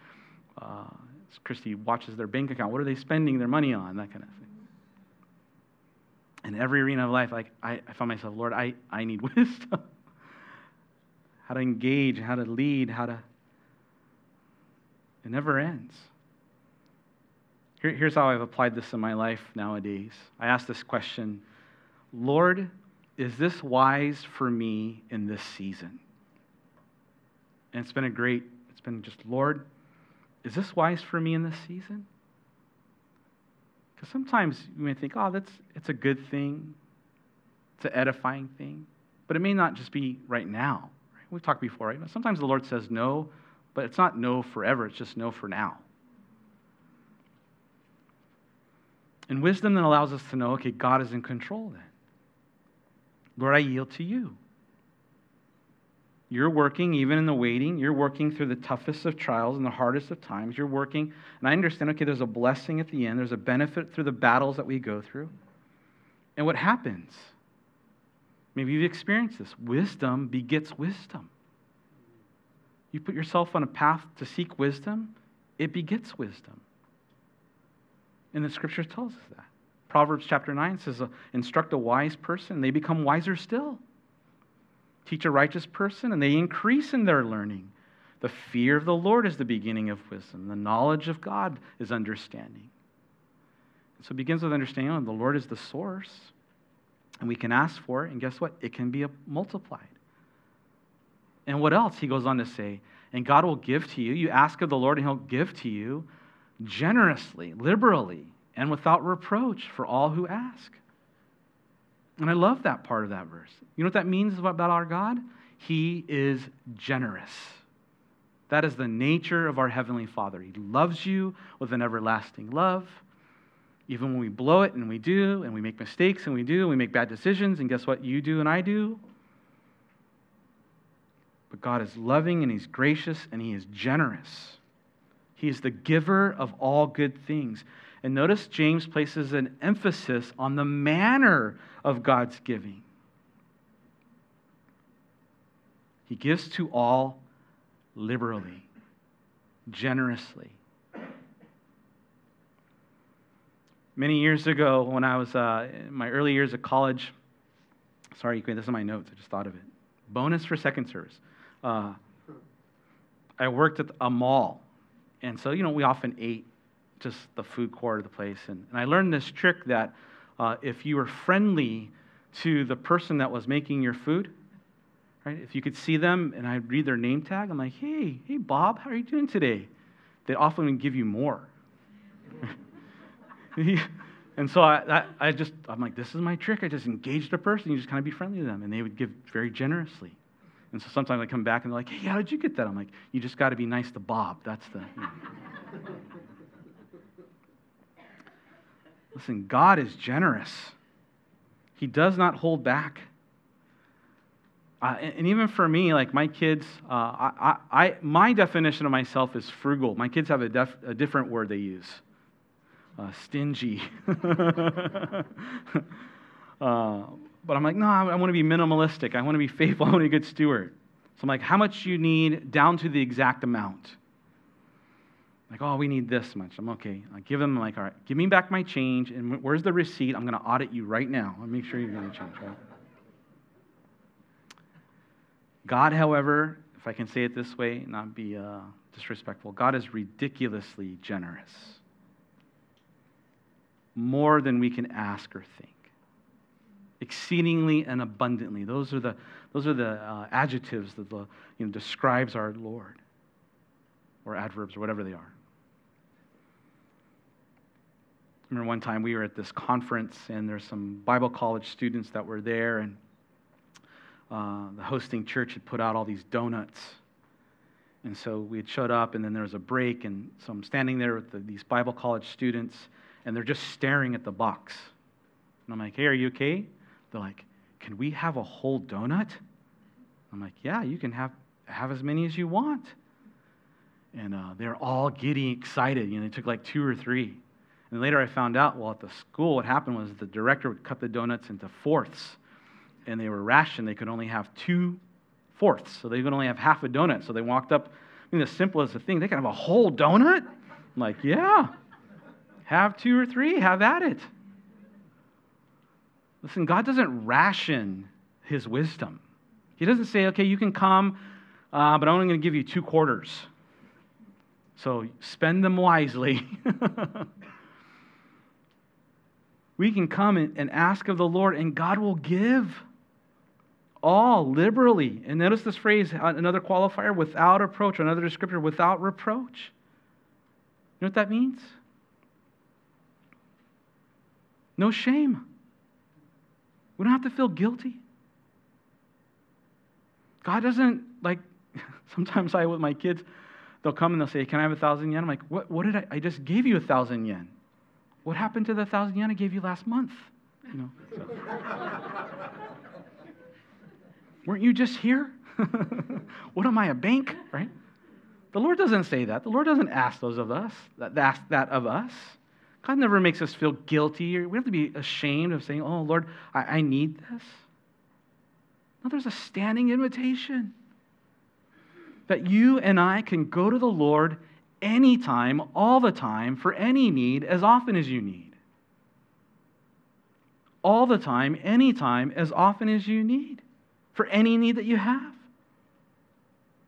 uh, Christy watches their bank account. What are they spending their money on? That kind of thing. In every arena of life, like I, I found myself, Lord, I, I need (laughs) wisdom. how to engage, how to lead, how to. It never ends. Here, here's how I've applied this in my life nowadays. I ask this question Lord, is this wise for me in this season? And it's been a great, it's been just, Lord, is this wise for me in this season? Because sometimes you may think, oh, that's it's a good thing, it's an edifying thing, but it may not just be right now. Right? We've talked before, right? Sometimes the Lord says no, but it's not no forever, it's just no for now. And wisdom then allows us to know, okay, God is in control then. Lord, I yield to you. You're working even in the waiting. You're working through the toughest of trials and the hardest of times. You're working, and I understand, okay, there's a blessing at the end, there's a benefit through the battles that we go through. And what happens? Maybe you've experienced this. Wisdom begets wisdom. You put yourself on a path to seek wisdom, it begets wisdom. And the scripture tells us that. Proverbs chapter 9 says, uh, Instruct a wise person, they become wiser still teach a righteous person, and they increase in their learning. The fear of the Lord is the beginning of wisdom. The knowledge of God is understanding. So it begins with understanding oh, the Lord is the source, and we can ask for it, and guess what? It can be multiplied. And what else? He goes on to say, and God will give to you. You ask of the Lord, and He'll give to you generously, liberally, and without reproach for all who ask. And I love that part of that verse. You know what that means about our God? He is generous. That is the nature of our Heavenly Father. He loves you with an everlasting love. Even when we blow it, and we do, and we make mistakes, and we do, and we make bad decisions, and guess what? You do, and I do. But God is loving, and He's gracious, and He is generous. He is the giver of all good things. And notice James places an emphasis on the manner of God's giving. He gives to all liberally, generously. many years ago when I was uh, in my early years of college. Sorry, this is my notes. I just thought of it. Bonus for second service. Uh, I worked at a mall, and so you know we often ate just the food court of the place, and, and I learned this trick that uh, if you were friendly to the person that was making your food, right? If you could see them and I'd read their name tag, I'm like, hey, hey, Bob, how are you doing today? They'd often give you more. (laughs) and so I, I, just, I'm like, this is my trick. I just engage the person. You just kind of be friendly to them. And they would give very generously. And so sometimes I come back and they're like, hey, how did you get that? I'm like, you just got to be nice to Bob. That's the. You know. Listen, God is generous. He does not hold back. Uh, and, and, even for me, like my kids, uh, I, I, my definition of myself is frugal. My kids have a, def, a different word they use uh, stingy. (laughs) uh, but I'm like, no, I, I want to be minimalistic. I want to be (laughs) faithful. I want to be a good steward. So I'm like, how much you need down to the exact amount? Like, oh, we need this much. I'm okay. I give them, like, all right, give me back my change, and where's the receipt? I'm going to audit you right now. I'll make sure you're going to change, right? God, however, if I can say it this way, not be uh, disrespectful, God is ridiculously generous. More than we can ask or think. Exceedingly and abundantly. Those are the, those are the uh, adjectives that the, you know, describes our Lord, or adverbs, or whatever they are. I remember one time we were at this conference, and there's some Bible college students that were there, and uh, the hosting church had put out all these donuts. And so we had showed up, and then there was a break, and so I'm standing there with the, these Bible college students, and they're just staring at the box. And I'm like, hey, are you okay? They're like, can we have a whole donut? I'm like, yeah, you can have, have as many as you want. And uh, they're all getting excited. You know, they took like two or three. And later I found out, well, at the school, what happened was the director would cut the donuts into fourths, and they were rationed. They could only have two fourths, so they could only have half a donut. So they walked up. I mean, the simplest of thing, they could have a whole donut? I'm like, yeah, have two or three, have at it. Listen, God doesn't ration his wisdom. He doesn't say, okay, you can come, uh, but I'm only going to give you two quarters. So spend them wisely. (laughs) we can come and ask of the Lord, and God will give all liberally. And notice this phrase, uh, another qualifier, without approach, another descriptor, without reproach. You know what that means? No shame. We don't have to feel guilty. God doesn't, like, (laughs) sometimes I, with my kids, they'll come and they'll say, Can I have a thousand yen? I'm like, What, what did I? I just gave you a thousand yen. What happened to the thousand yen I gave you last month? You know, so. Weren't you just here? (laughs) what am I, a bank? Right? The Lord doesn't say that. The Lord doesn't ask those of us, that, ask that of us. God never makes us feel guilty. We have to be ashamed of saying, Oh, Lord, I, I need this. No, there's a standing invitation that you and I can go to the Lord anytime, all the time, for any need, as often as you need. All the time, anytime, as often as you need, for any need that you have.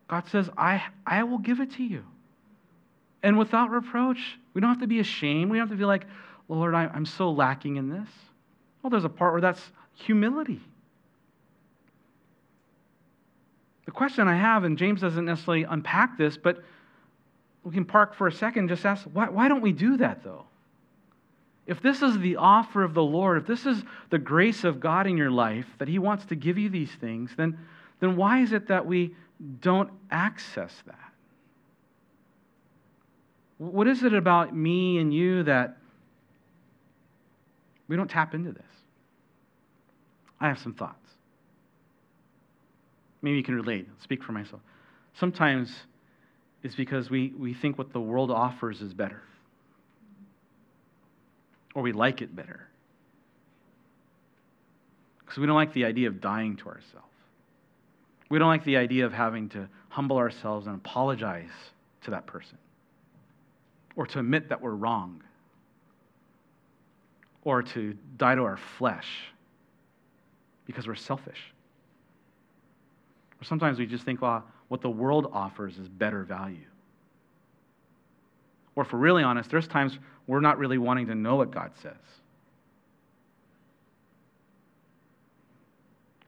God says, I, I will give it to you. And without reproach, we don't have to be ashamed. We don't have to be like, Lord, I, I'm so lacking in this. Well, there's a part where that's humility. The question I have, and James doesn't necessarily unpack this, but we can park for a second and just ask why, why don't we do that though? If this is the offer of the Lord, if this is the grace of God in your life, that He wants to give you these things, then, then why is it that we don't access that? What is it about me and you that we don't tap into this? I have some thoughts. Maybe you can relate. I'll speak for myself. Sometimes is because we, we think what the world offers is better, or we like it better. Because we don't like the idea of dying to ourselves. We don't like the idea of having to humble ourselves and apologize to that person, or to admit that we're wrong. or to die to our flesh because we're selfish. Or sometimes we just think, well, what the world offers is better value. Or if we're really honest, there's times we're not really wanting to know what God says.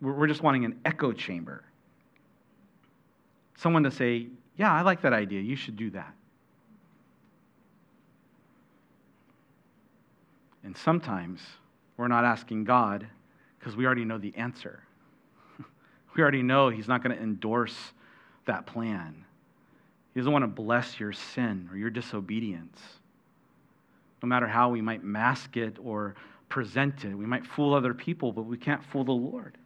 We're just wanting an echo chamber. Someone to say, Yeah, I like that idea. You should do that. And sometimes we're not asking God because we already know the answer. (laughs) we already know He's not going to endorse that plan. He doesn't want to bless your sin or your disobedience. No matter how we might mask it or present it, we might fool other people, but we can't fool the Lord.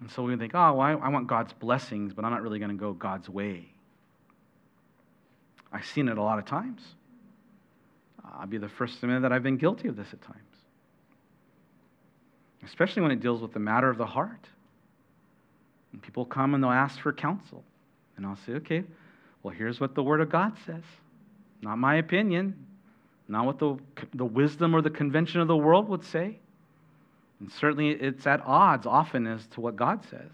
And so we think, oh, well, I, want God's blessings, but I'm not really going to go God's way. I've seen it a lot of times. I'll be the first to admit that I've been guilty of this at times, especially when it deals with the matter of the heart. And people come and they'll ask for counsel. And I'll say, okay, well, here's what the Word of God says. Not my opinion, not what the, the wisdom or the convention of the world would say. And certainly it's at odds often as to what God says.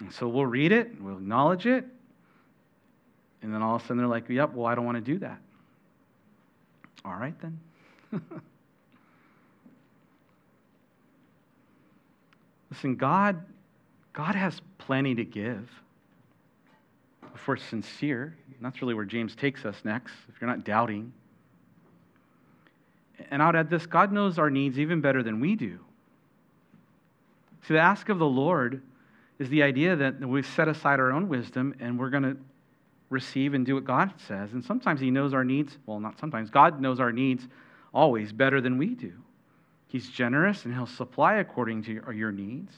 And so we'll read it, we'll acknowledge it, and then all of a sudden they're like, yep, well, I don't want to do that. All right then. (laughs) Listen, God, God has plenty to give if we're sincere. That's really where James takes us next, if you're not doubting. And I would add this God knows our needs even better than we do. See, the ask of the Lord is the idea that we set aside our own wisdom and we're going to receive and do what God says. And sometimes He knows our needs, well, not sometimes, God knows our needs always better than we do. He's generous and He'll supply according to your needs.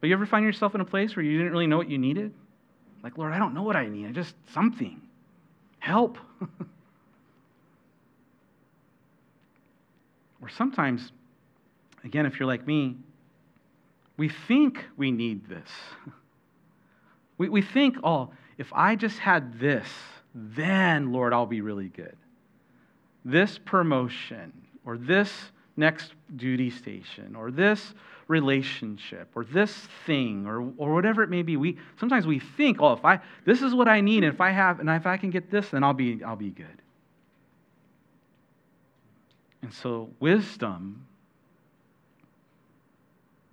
But you ever find yourself in a place where you didn't really know what you needed? Like, Lord, I don't know what I need. I just something. Help. (laughs) or sometimes, again, if you're like me, we think we need this. (laughs) We, we think, oh, if I just had this, then, Lord, I'll be really good. This promotion, or this next duty station, or this relationship, or this thing, or, or whatever it may be. We sometimes we think, oh, if I this is what I need, and if I have, and if I can get this, then I'll be I'll be good. And so wisdom,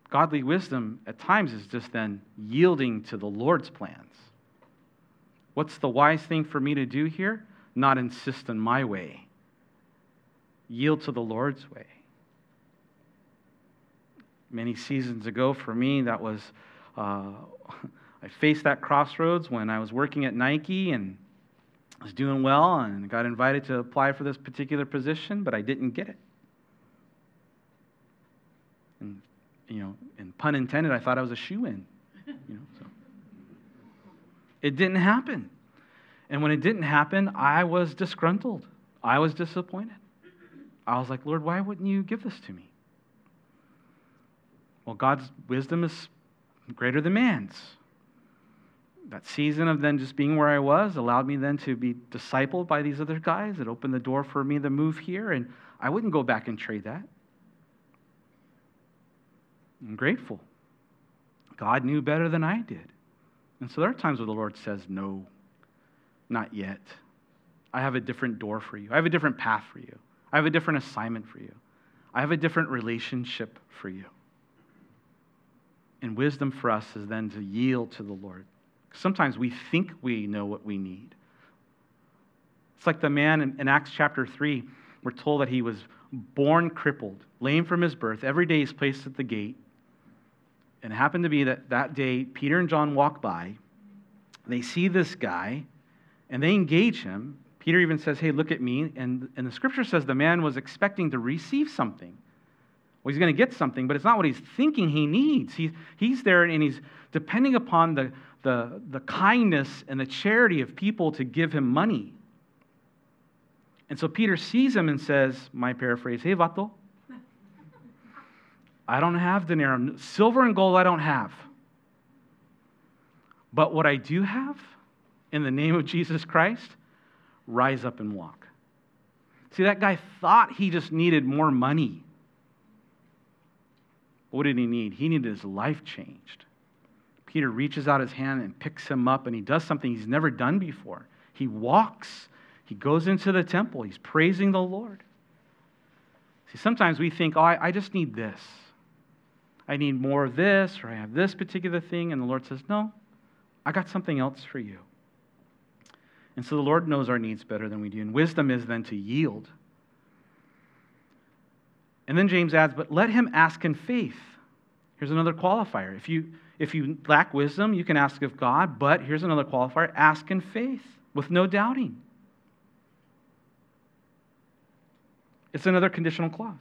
godly wisdom at times is just then yielding to the Lord's plans. What's the wise thing for me to do here? Not insist on my way. Yield to the Lord's way. Many seasons ago, for me, that was, uh, (laughs) I faced that crossroads when I was working at Nike and was doing well and got invited to apply for this particular position, but I didn't get it. And, you know, and pun intended, I thought I was a shoe in. You know, so. It didn't happen. And when it didn't happen, I was disgruntled. I was disappointed. I was like, Lord, why wouldn't you give this to me? Well, God's wisdom is greater than man's. That season of then just being where I was allowed me then to be discipled by these other guys. It opened the door for me to move here, and I wouldn't go back and trade that. I'm grateful. God knew better than I did. And so there are times where the Lord says, No, not yet. I have a different door for you. I have a different path for you. I have a different assignment for you. I have a different relationship for you. And wisdom for us is then to yield to the Lord. Sometimes we think we know what we need. It's like the man in, in Acts chapter 3, we're told that he was born crippled, lame from his birth. Every day he's placed at the gate. And it happened to be that that day, Peter and John walk by. They see this guy and they engage him. Peter even says, Hey, look at me. And, and the scripture says the man was expecting to receive something. Well, he's going to get something, but it's not what he's thinking he needs. He, he's there and he's depending upon the, the, the kindness and the charity of people to give him money. And so Peter sees him and says, my paraphrase, Hey, vato, I don't have dinero. Silver and gold I don't have. But what I do have, in the name of Jesus Christ, rise up and walk. See, that guy thought he just needed more money. What did he need? He needed his life changed. Peter reaches out his hand and picks him up, and he does something he's never done before. He walks, he goes into the temple, he's praising the Lord. See, sometimes we think, oh, I, I just need this. I need more of this, or I have this particular thing. And the Lord says, no, I got something else for you. And so the Lord knows our needs better than we do. And wisdom is then to yield. And then James adds, but let him ask in faith. Here's another qualifier. If you, if you lack wisdom, you can ask of God, but here's another qualifier ask in faith with no doubting. It's another conditional clause.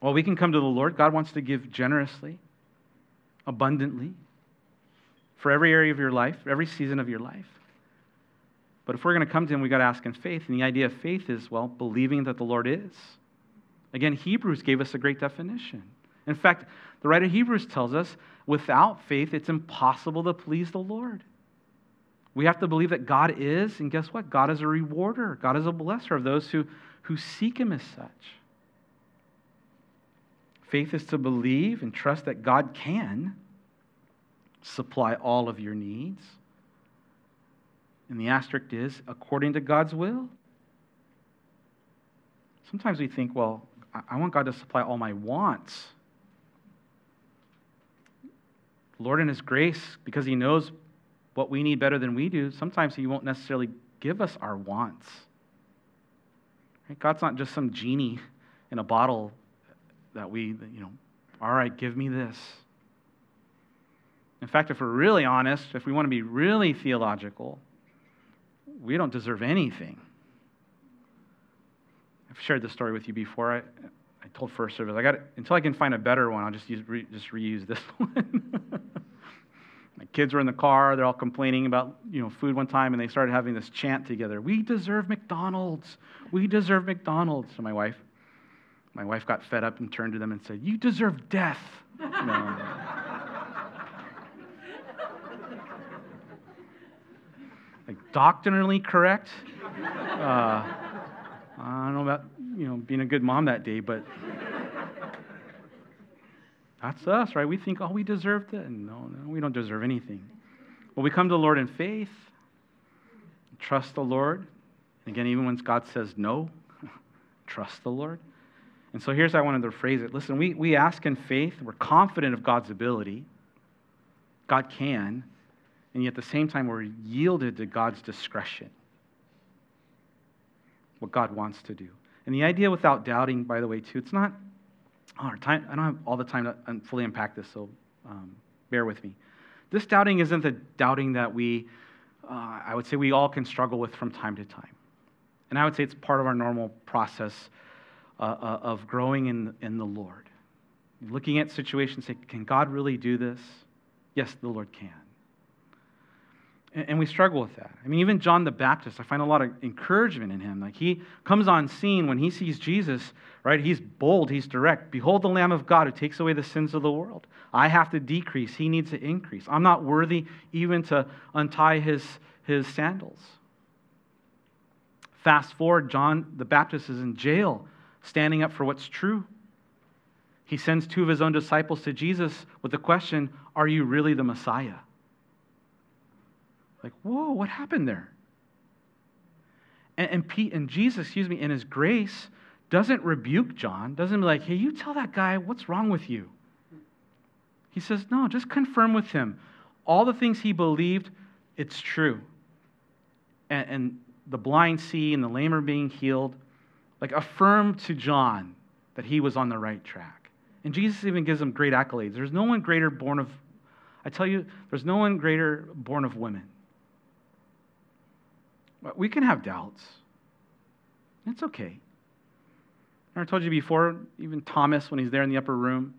Well, we can come to the Lord. God wants to give generously, abundantly, for every area of your life, every season of your life. But if we're going to come to Him, we've got to ask in faith. And the idea of faith is, well, believing that the Lord is. Again, Hebrews gave us a great definition. In fact, the writer of Hebrews tells us without faith, it's impossible to please the Lord. We have to believe that God is, and guess what? God is a rewarder, God is a blesser of those who, who seek Him as such. Faith is to believe and trust that God can supply all of your needs and the asterisk is according to God's will. Sometimes we think, well, I want God to supply all my wants. Lord, in His grace, because He knows what we need better than we do, sometimes He won't necessarily give us our wants. Right? God's not just some genie in a bottle that we, you know, all right, give me this. In fact, if we're really honest, if we want to be really theological, we don't deserve anything. I've shared this story with you before. I, I told first service, I got until I can find a better one, I'll just use, re, just reuse this (laughs) one. My kids were in the car. They're all complaining about you know food one time, and they started having this chant together. We deserve McDonald's. We deserve McDonald's. So my wife, my wife got fed up and turned to them and said, "You deserve death." (laughs) No. Like doctrinally correct. Uh, I don't know about you know being a good mom that day, but that's us, right? We think, oh, we deserve it. No, no, we don't deserve anything. But we come to the Lord in faith, trust the Lord. And Again, even when God says no, (laughs) trust the Lord. And so here's how I wanted to phrase it. Listen, we, we ask in faith, we're confident of God's ability. God can and yet at the same time, we're yielded to God's discretion, what God wants to do. And the idea without doubting, by the way, too, it's not, oh, time, I don't have all the time to fully unpack this, so um, bear with me. This doubting isn't the doubting that we, uh, I would say, we all can struggle with from time to time. And I would say it's part of our normal process uh, uh, of growing in, in the Lord. Looking at situations, say, can God really do this? Yes, the Lord can. And we struggle with that. I mean, even John the Baptist, I find a lot of encouragement in him. Like he comes on scene when he sees Jesus, right? He's bold, he's direct. Behold the Lamb of God who takes away the sins of the world. I have to decrease, he needs to increase. I'm not worthy even to untie his, his sandals. Fast forward, John the Baptist is in jail, standing up for what's true. He sends two of his own disciples to Jesus with the question Are you really the Messiah? Like, whoa, what happened there? And, and, Pete, and Jesus, excuse me, in his grace, doesn't rebuke John, doesn't be like, hey, you tell that guy what's wrong with you. He says, no, just confirm with him. All the things he believed, it's true. And, and the blind see and the lame are being healed. Like, affirm to John that he was on the right track. And Jesus even gives him great accolades. There's no one greater born of, I tell you, there's no one greater born of women. We can have doubts. It's okay. I told you before, even Thomas, when he's there in the upper room,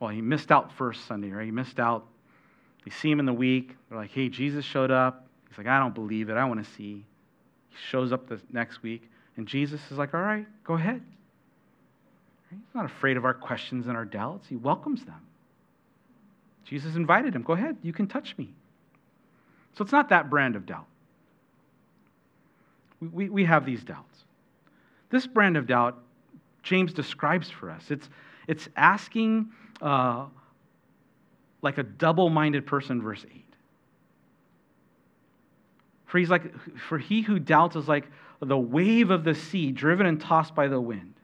well, he missed out first Sunday, right? He missed out. They see him in the week. They're like, hey, Jesus showed up. He's like, I don't believe it. I want to see. He shows up the next week, and Jesus is like, all right, go ahead. He's not afraid of our questions and our doubts, he welcomes them. Jesus invited him, go ahead, you can touch me. So it's not that brand of doubt We, we have these doubts. This brand of doubt, James describes for us. It's, it's asking uh, like a double minded person, verse 8. For he's like, for he who doubts is like the wave of the sea, driven and tossed by the wind.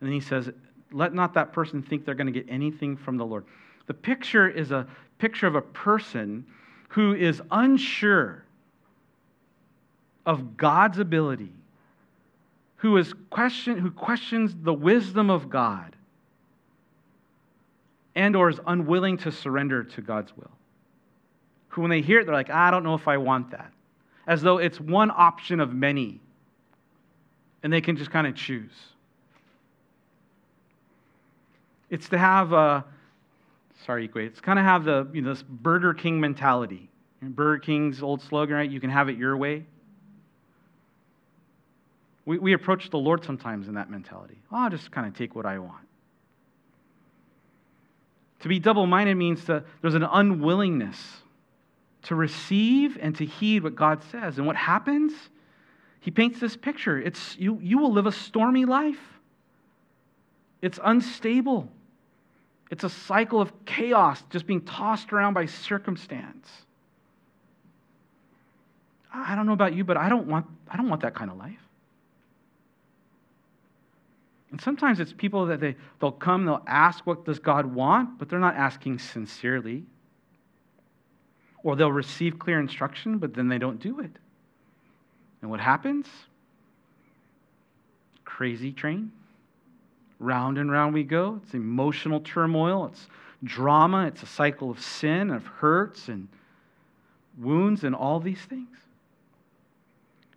And then he says, Let not that person think they're going to get anything from the Lord. The picture is a picture of a person who is unsure of God's ability, who, is question, who questions the wisdom of God, and or is unwilling to surrender to God's will. Who, when they hear it, they're like, I don't know if I want that. As though it's one option of many, and they can just kind of choose. It's to have a, sorry, it's kind of have the, you know, this Burger King mentality. Burger King's old slogan, right? You can have it your way. We, we approach the Lord sometimes in that mentality. Oh, I'll just kind of take what I want. To be double minded means to, there's an unwillingness to receive and to heed what God says. And what happens? He paints this picture. It's, you, you will live a stormy life, it's unstable. It's a cycle of chaos, just being tossed around by circumstance. I don't know about you, but I don't want, I don't want that kind of life. And sometimes it's people that they, they'll come, they'll ask, What does God want? but they're not asking sincerely. Or they'll receive clear instruction, but then they don't do it. And what happens? Crazy train. Round and round we go. It's emotional turmoil, it's drama, it's a cycle of sin, of hurts and wounds, and all these things.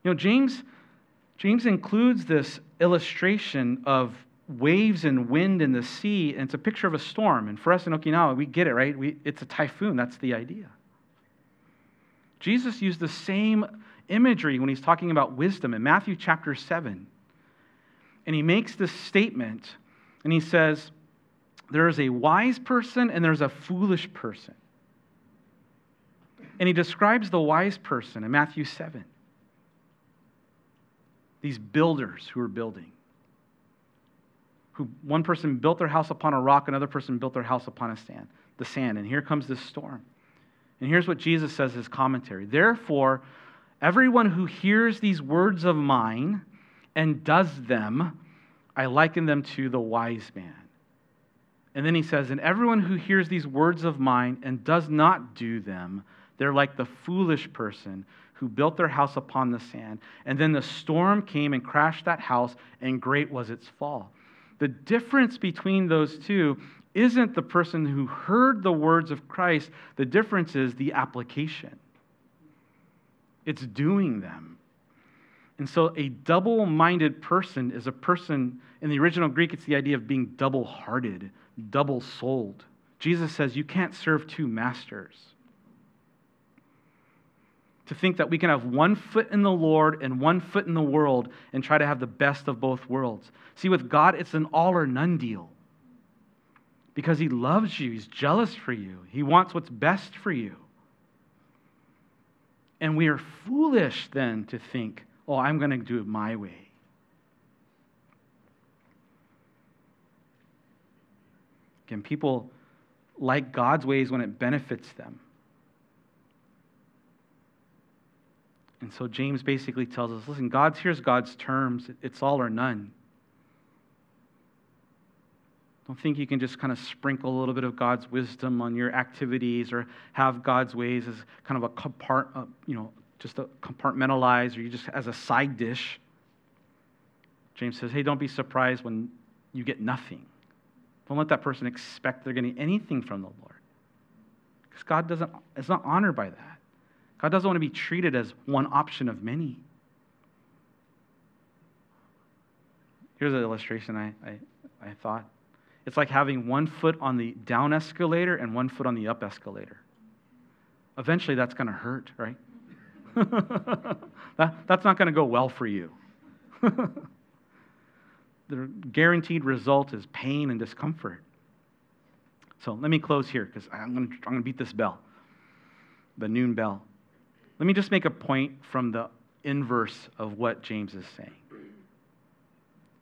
You know, James James includes this illustration of waves and wind in the sea, and it's a picture of a storm. And for us in Okinawa, we get it, right? We, it's a typhoon. That's the idea. Jesus used the same imagery when he's talking about wisdom in Matthew chapter 7. And he makes this statement, and he says, There is a wise person and there's a foolish person. And he describes the wise person in Matthew 7 these builders who are building. Who one person built their house upon a rock, another person built their house upon a sand, the sand. And here comes this storm. And here's what Jesus says his commentary. Therefore, everyone who hears these words of mine and does them, I liken them to the wise man. And then he says, And everyone who hears these words of mine and does not do them, they're like the foolish person who built their house upon the sand. And then the storm came and crashed that house, and great was its fall. The difference between those two isn't the person who heard the words of Christ, the difference is the application. It's doing them. And so, a double minded person is a person, in the original Greek, it's the idea of being double hearted, double souled. Jesus says you can't serve two masters to think that we can have one foot in the Lord and one foot in the world and try to have the best of both worlds. See, with God, it's an all or none deal. Because He loves you, He's jealous for you, He wants what's best for you. And we are foolish then to think, oh, I'm going to do it my way. Again, people like God's ways when it benefits them. And so James basically tells us listen, God's here's God's terms. It's all or none. Don't think you can just kind of sprinkle a little bit of God's wisdom on your activities or have God's ways as kind of a compart, uh, you know, just a compartmentalize or you just as a side dish. James says, hey, don't be surprised when you get nothing. Don't let that person expect they're getting anything from the Lord. Because God doesn't, is not honored by that. God doesn't want to be treated as one option of many. Here's an illustration I, I, I thought. It's like having one foot on the down escalator and one foot on the up escalator. Eventually, that's going to hurt, right? (laughs) that, that's not going to go well for you. (laughs) the guaranteed result is pain and discomfort. So let me close here because I'm going to beat this bell, the noon bell. Let me just make a point from the inverse of what James is saying.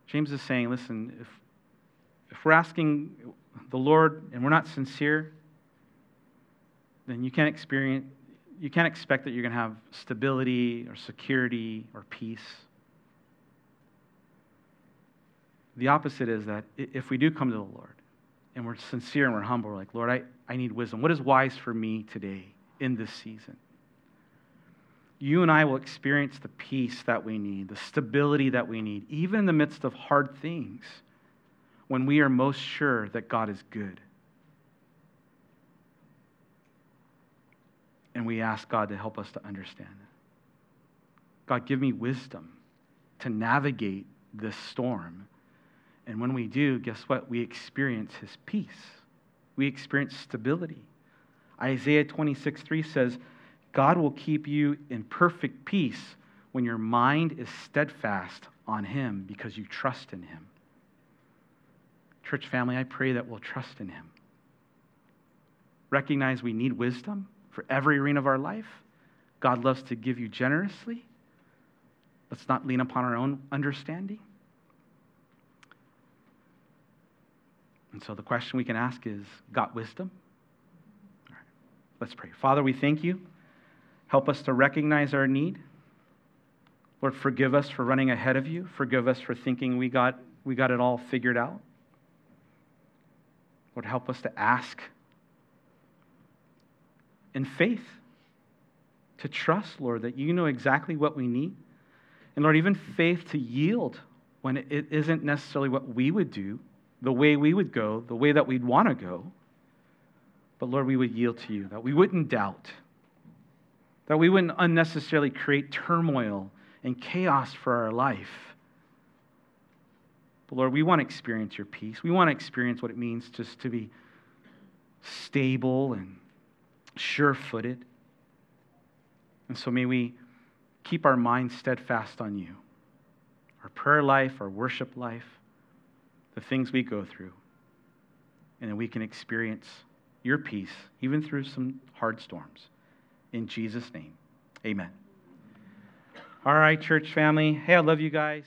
James is saying, listen, if, if we're asking the Lord and we're not sincere, then you can't experience, you can't expect that you're going to have stability or security or peace. The opposite is that if we do come to the Lord and we're sincere and we're humble, we're like, Lord, I, I need wisdom. What is wise for me today in this season? You and I will experience the peace that we need, the stability that we need, even in the midst of hard things, when we are most sure that God is good. And we ask God to help us to understand. God, give me wisdom to navigate this storm and when we do, guess what? We experience his peace. We experience stability. Isaiah 26, 3 says, God will keep you in perfect peace when your mind is steadfast on him because you trust in him. Church family, I pray that we'll trust in him. Recognize we need wisdom for every arena of our life. God loves to give you generously. Let's not lean upon our own understanding. And so the question we can ask is got wisdom? All right, let's pray. Father, we thank you. Help us to recognize our need. Lord, forgive us for running ahead of you. Forgive us for thinking we got, we got it all figured out. Lord, help us to ask in faith, to trust, Lord, that you know exactly what we need. And Lord, even faith to yield when it isn't necessarily what we would do, the way we would go, the way that we'd want to go. But Lord, we would yield to you, that we wouldn't doubt, that we wouldn't unnecessarily create turmoil and chaos for our life. But Lord, we want to experience your peace. We want to experience what it means just to be stable and sure footed. And so may we keep our minds steadfast on you, our prayer life, our worship life the things we go through, and that we can experience your peace even through some hard storms. In Jesus' name, amen. All right, church family. Hey, I love you guys.